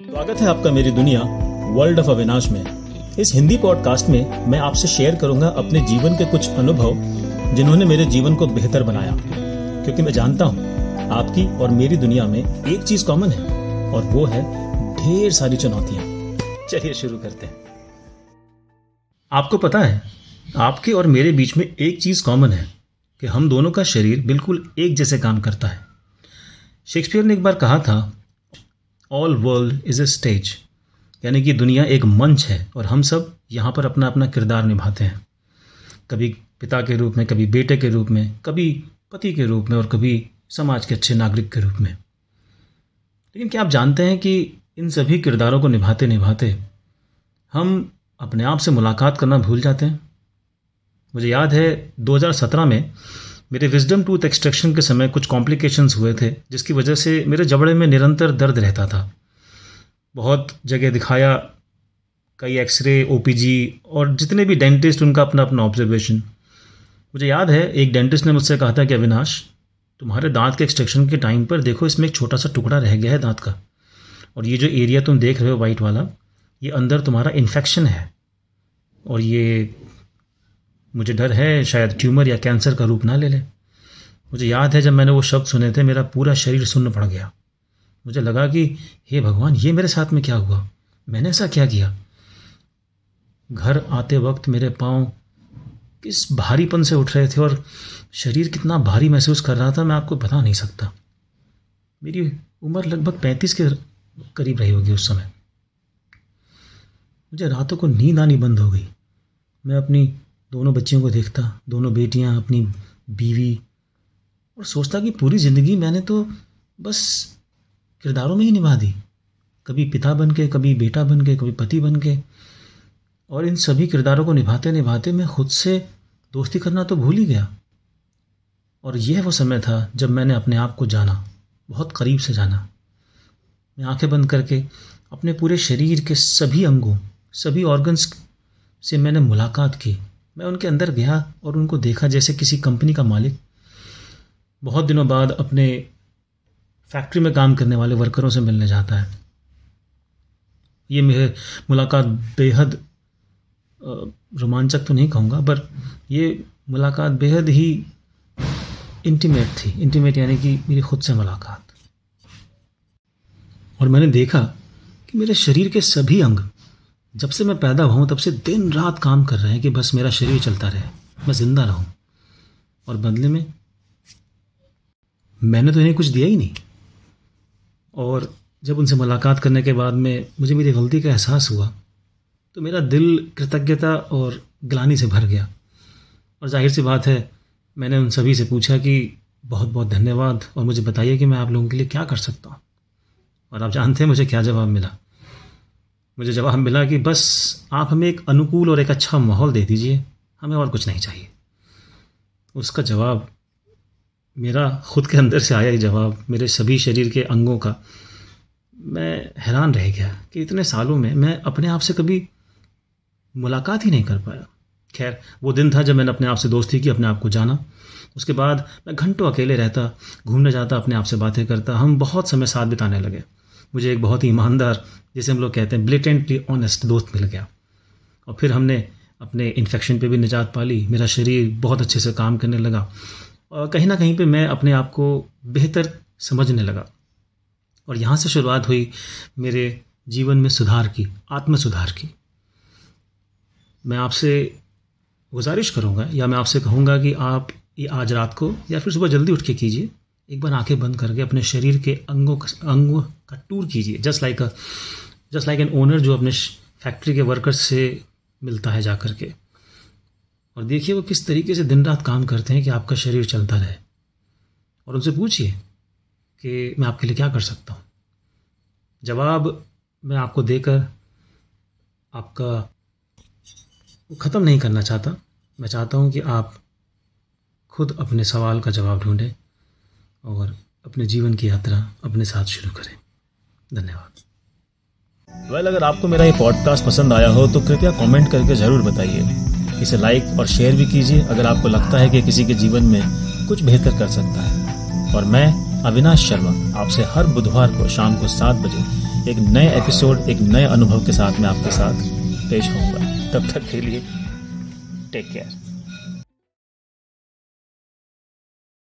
स्वागत है आपका मेरी दुनिया वर्ल्ड ऑफ़ अविनाश में। इस हिंदी पॉडकास्ट में मैं आपसे शेयर करूँगा अपने जीवन के कुछ अनुभव, जिन्होंने मेरे जीवन को बेहतर बनाया। क्योंकि मैं जानता हूँ, आपकी और मेरी दुनिया में एक चीज़ कॉमन है, और वो है ढेर सारी चुनौतियाँ। चलिए शुरू करते हैं। आपको पता है, आपके और मेरे बीच में एक चीज़ कॉमन है, कि हम दोनों का शरीर बिल्कुल एक जैसे काम करता है। शेक्सपियर ने एक बार कहा था all world is a stage यानी कि दुनिया एक मंच है और हम सब यहाँ पर अपना अपना किरदार निभाते हैं। कभी पिता के रूप में, कभी बेटे के रूप में, कभी पति के रूप में और कभी समाज के अच्छे नागरिक के रूप में। लेकिन क्या आप जानते हैं कि इन सभी किरदारों को निभाते निभाते हम अपने आप से मुलाकात करना भूल जाते हैं? मुझे याद है 2017 में मेरे विजडम टूथ एक्सट्रैक्शन के समय कुछ कॉम्प्लिकेशंस हुए थे, जिसकी वजह से मेरे जबड़े में निरंतर दर्द रहता था। बहुत जगह दिखाया, कई एक्सरे ओपीजी और जितने भी डेंटिस्ट उनका अपना अपना ऑब्जर्वेशन मुझे याद है, एक डेंटिस्ट ने मुझसे कहा था कि, अविनाश, तुम्हारे दांत के एक्सट्रैक्शन के टाइम पर देखो, इसमें एक छोटा सा टुकड़ा रह गया है दांत का। और ये जो एरिया तुम देख रहे हो वाइट वाला, ये अंदर तुम्हारा इन्फेक्शन है। और ये मुझे डर है शायद ट्यूमर या कैंसर का रूप ना ले ले। मुझे याद है जब मैंने वो शब्द सुने थे, मेरा पूरा शरीर सुन्न पड़ गया। मुझे लगा कि, हे भगवान, ये मेरे साथ में क्या हुआ? मैंने ऐसा क्या किया? घर आते वक्त मेरे पाँव किस भारीपन से उठ रहे थे और शरीर कितना भारी महसूस कर रहा था, मैं आपको बता नहीं सकता। मेरी उम्र लगभग पैंतीस के करीब रही होगी उस समय। मुझे रातों को नींद आनी बंद हो गई। मैं अपनी दोनों बच्चियों को देखता, दोनों बेटियाँ अपनी बीवी और सोचता कि पूरी ज़िंदगी मैंने तो बस किरदारों में ही निभा दी। कभी पिता बन के कभी बेटा बन के कभी पति बन के और इन सभी किरदारों को निभाते निभाते मैं खुद से दोस्ती करना तो भूल ही गया। और यह वो समय था जब मैंने अपने आप को जाना, बहुत करीब से जाना। मैं आँखें बंद करके अपने पूरे शरीर के सभी अंगों, सभी ऑर्गन्स से मैंने मुलाकात की। मैं उनके अंदर गया और उनको देखा जैसे किसी कंपनी का मालिक। बहुत दिनों बाद अपने फैक्ट्री में काम करने वाले वर्करों से मिलने जाता है। ये मेरे मुलाकात बेहद रोमांचक तो नहीं कहूँगा, पर ये मुलाकात बेहद ही इंटीमेट थी। इंटीमेट यानी कि मेरी खुद से मुलाकात। और मैंने देखा कि मेरे शरीर के सभी अंग जब से मैं पैदा हुआ तब से दिन रात काम कर रहे हैं कि बस मेरा शरीर चलता रहे मैं ज़िंदा रहूँ। और बदले में, मैंने तो इन्हें कुछ दिया ही नहीं। और जब उनसे मुलाकात करने के बाद में मुझे मेरी गलती का एहसास हुआ तो मेरा दिल कृतज्ञता और ग्लानी से भर गया। और ज़ाहिर सी बात है, मैंने उन सभी से पूछा कि बहुत बहुत धन्यवाद, और मुझे बताइए कि मैं आप लोगों के लिए क्या कर सकता हूँ। और आप जानते हैं मुझे क्या जवाब मिला। मुझे जवाब मिला कि बस आप हमें एक अनुकूल और एक अच्छा माहौल दे दीजिए, हमें और कुछ नहीं चाहिए। उसका जवाब मेरा खुद के अंदर से आया ही जवाब, मेरे सभी शरीर के अंगों का। मैं हैरान रह गया कि इतने सालों में मैं अपने आप से कभी मुलाकात ही नहीं कर पाया। खैर, वो दिन था जब मैंने अपने आप से दोस्ती की, अपने आप को जाना। उसके बाद मैं घंटों अकेले रहता, घूमने जाता, अपने आप से बातें करता। हम बहुत समय साथ बिताने लगे। मुझे एक बहुत ही ईमानदार, जिसे हम लोग कहते हैं ब्लिटेंटली ऑनेस्ट दोस्त मिल गया। और फिर हमने अपने इन्फेक्शन पे भी निजात पा ली। मेरा शरीर बहुत अच्छे से काम करने लगा। और कहीं ना कहीं पे मैं अपने आप को बेहतर समझने लगा। और यहाँ से शुरुआत हुई मेरे जीवन में सुधार की आत्म सुधार की। मैं आपसे गुजारिश करूँगा या मैं आपसे कहूँगा कि आप ये आज रात को या फिर सुबह जल्दी उठ के कीजिए। एक बार आँखें बंद करके अपने शरीर के अंगों अंगों का टूर कीजिए। Just like just like an owner जो अपने फैक्ट्री के वर्कर्स से मिलता है जा कर के। और देखिए वो किस तरीके से दिन रात काम करते हैं कि आपका शरीर चलता रहे। और उनसे पूछिए कि मैं आपके लिए क्या कर सकता हूँ। जवाब मैं आपको देकर आपका ख़त्म नहीं करना चाहता। मैं चाहता हूँ कि आप खुद अपने सवाल का जवाब ढूंढें। और अपने जीवन की यात्रा अपने साथ शुरू करें। धन्यवाद। वेल well, अगर आपको मेरा ये पॉडकास्ट पसंद आया हो तो कृपया कमेंट करके ज़रूर बताइए। इसे लाइक और शेयर भी कीजिए अगर आपको लगता है कि किसी के जीवन में कुछ बेहतर कर सकता है। और मैं अविनाश शर्मा आपसे हर बुधवार को शाम को सात बजे एक नए एपिसोड एक नए अनुभव के साथ मैं आपके साथ पेश होऊँगा। तब तक के लिए टेक केयर